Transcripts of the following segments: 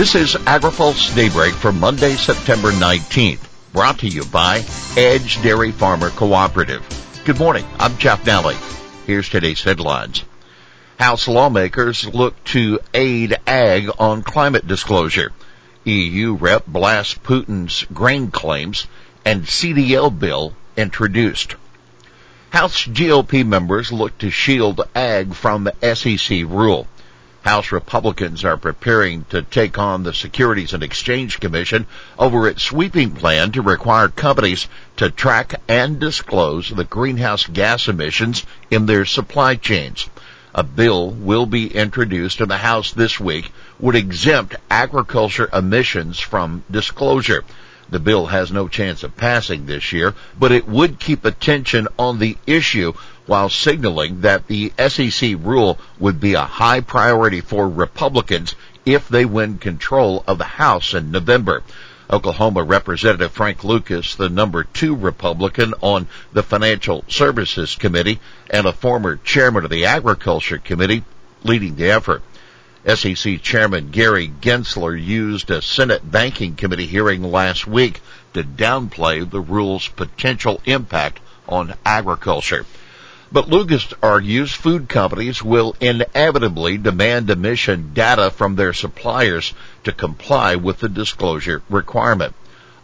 This is AgriPulse Daybreak for Monday, September 19th, brought to you by Edge Dairy Farmer Cooperative. Good morning, I'm Jeff Nalley. Here's today's headlines. House lawmakers look to aid ag on climate disclosure. EU rep blasts Putin's grain claims and CDL bill introduced. House GOP members look to shield ag from the SEC rule. House Republicans are preparing to take on the Securities and Exchange Commission over its sweeping plan to require companies to track and disclose the greenhouse gas emissions in their supply chains. A bill will be introduced in the House this week would exempt agriculture emissions from disclosure. The bill has no chance of passing this year, but it would keep attention on the issue while signaling that the SEC rule would be a high priority for Republicans if they win control of the House in November. Oklahoma Representative Frank Lucas, the number two Republican on the Financial Services Committee and a former chairman of the Agriculture Committee, leading the effort. SEC Chairman Gary Gensler used a Senate Banking Committee hearing last week to downplay the rule's potential impact on agriculture. But Lucas argues food companies will inevitably demand emission data from their suppliers to comply with the disclosure requirement.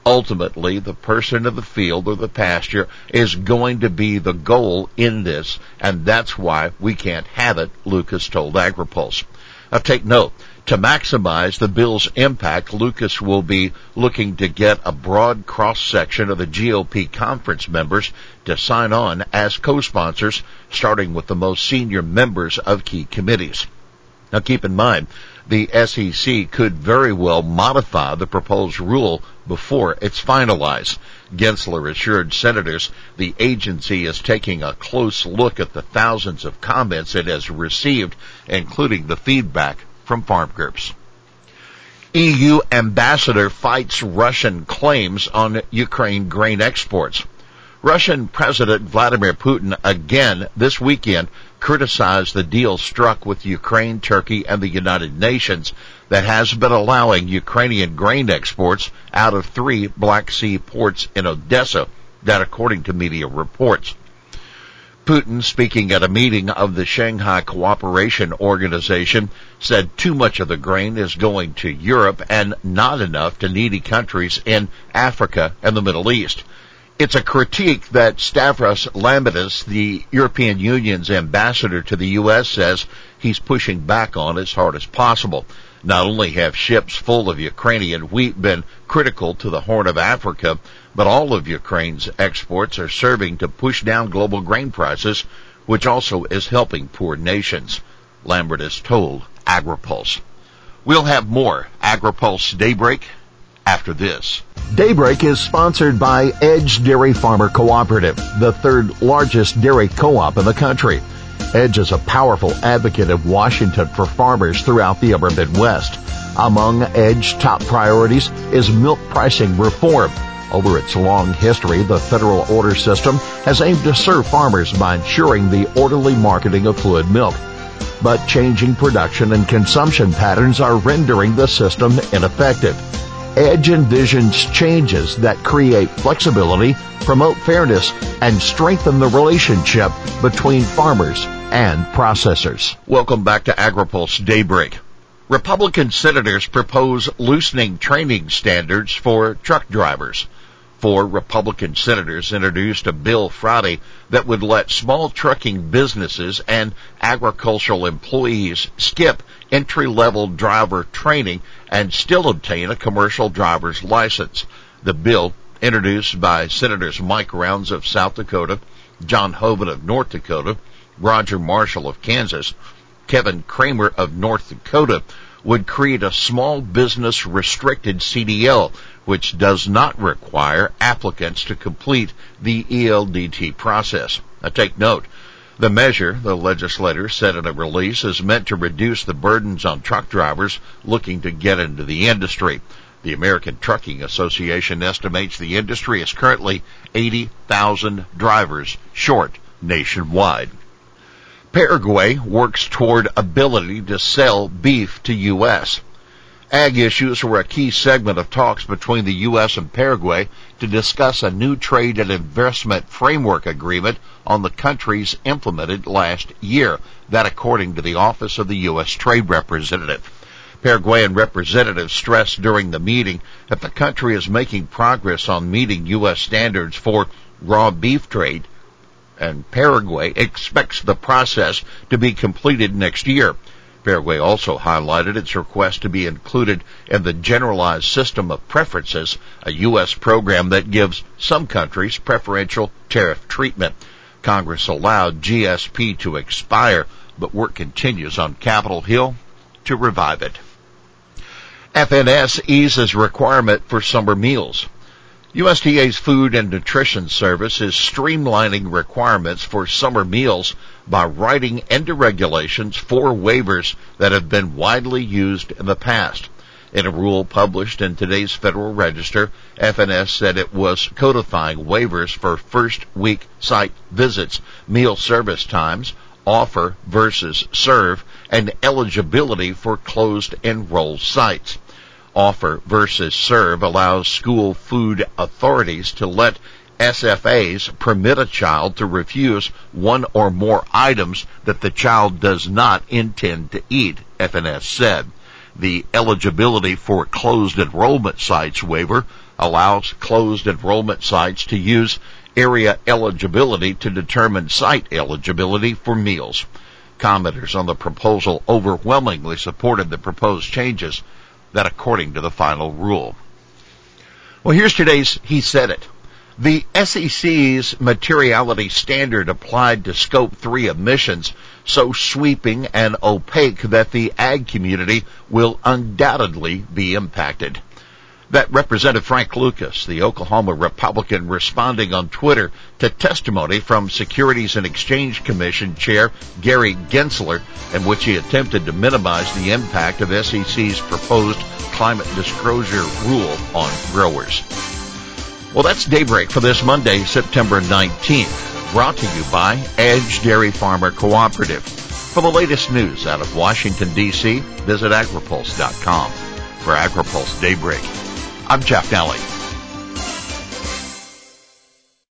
Ultimately, the person of the field or the pasture is going to be the goal in this, and that's why we can't have it, Lucas told AgriPulse. Now take note, to maximize the bill's impact, Lucas will be looking to get a broad cross section of the GOP conference members to sign on as co-sponsors, starting with the most senior members of key committees. Now keep in mind, the SEC could very well modify the proposed rule before it's finalized. Gensler assured senators the agency is taking a close look at the thousands of comments it has received, including the feedback from farm groups. EU ambassador fights Russian claims on Ukraine grain exports. Russian President Vladimir Putin again this weekend criticized the deal struck with Ukraine, Turkey, and the United Nations that has been allowing Ukrainian grain exports out of three Black Sea ports in Odessa, that according to media reports. Putin, speaking at a meeting of the Shanghai Cooperation Organization, said too much of the grain is going to Europe and not enough to needy countries in Africa and the Middle East. It's a critique that Stavros Lambrinidis, the European Union's ambassador to the U.S., says he's pushing back on as hard as possible. Not only have ships full of Ukrainian wheat been critical to the Horn of Africa, but all of Ukraine's exports are serving to push down global grain prices, which also is helping poor nations. Lambrinidis told AgriPulse. We'll have more AgriPulse Daybreak after this. Daybreak is sponsored by Edge Dairy Farmer Cooperative, the third largest dairy co-op in the country. Edge is a powerful advocate of Washington for farmers throughout the upper Midwest. Among Edge top priorities is milk pricing reform. Over its long history, the federal order system has aimed to serve farmers by ensuring the orderly marketing of fluid milk. But changing production and consumption patterns are rendering the system ineffective. Edge envisions changes that create flexibility, promote fairness, and strengthen the relationship between farmers and processors. Welcome back to AgriPulse Daybreak. Republican senators propose loosening training standards for truck drivers. Four Republican senators introduced a bill Friday that would let small trucking businesses and agricultural employees skip entry level driver training and still obtain a commercial driver's license. The bill, introduced by Senators Mike Rounds of South Dakota, John Hoeven of North Dakota, Roger Marshall of Kansas, Kevin Cramer of North Dakota, would create a small business restricted CDL, which does not require applicants to complete the ELDT process. Now take note, the measure, the legislators said in a release, is meant to reduce the burdens on truck drivers looking to get into the industry. The American Trucking Association estimates the industry is currently 80,000 drivers short nationwide. Paraguay works toward ability to sell beef to U.S. Ag issues were a key segment of talks between the U.S. and Paraguay to discuss a new trade and investment framework agreement on the countries implemented last year. That according to the Office of the U.S. Trade Representative. Paraguayan representatives stressed during the meeting that the country is making progress on meeting U.S. standards for raw beef trade, and Paraguay expects the process to be completed next year. Paraguay also highlighted its request to be included in the Generalized System of Preferences, a U.S. program that gives some countries preferential tariff treatment. Congress allowed GSP to expire, but work continues on Capitol Hill to revive it. FNS eases requirement for summer meals. USDA's Food and Nutrition Service is streamlining requirements for summer meals by writing into regulations four waivers that have been widely used in the past. In a rule published in today's Federal Register, FNS said it was codifying waivers for first week site visits, meal service times, offer versus serve, and eligibility for closed enroll sites offer versus serve allows school food authorities to let SFAs permit a child to refuse one or more items that the child does not intend to eat, FNS said. The eligibility for closed enrollment sites waiver allows closed enrollment sites to use area eligibility to determine site eligibility for meals. Commenters on the proposal overwhelmingly supported the proposed changes that according to the final rule. Well, here's today's He Said It. The SEC's materiality standard applied to scope 3 emissions so sweeping and opaque that the ag community will undoubtedly be impacted. That Representative Frank Lucas, the Oklahoma Republican, responding on Twitter to testimony from Securities and Exchange Commission Chair Gary Gensler, in which he attempted to minimize the impact of SEC's proposed climate disclosure rule on growers. Well, that's daybreak for this Monday, September 19th, brought to you by Edge Dairy Farmer Cooperative. For the latest news out of Washington, D.C., visit agripulse.com. For AgriPulse Daybreak, I'm Jeff Nalley.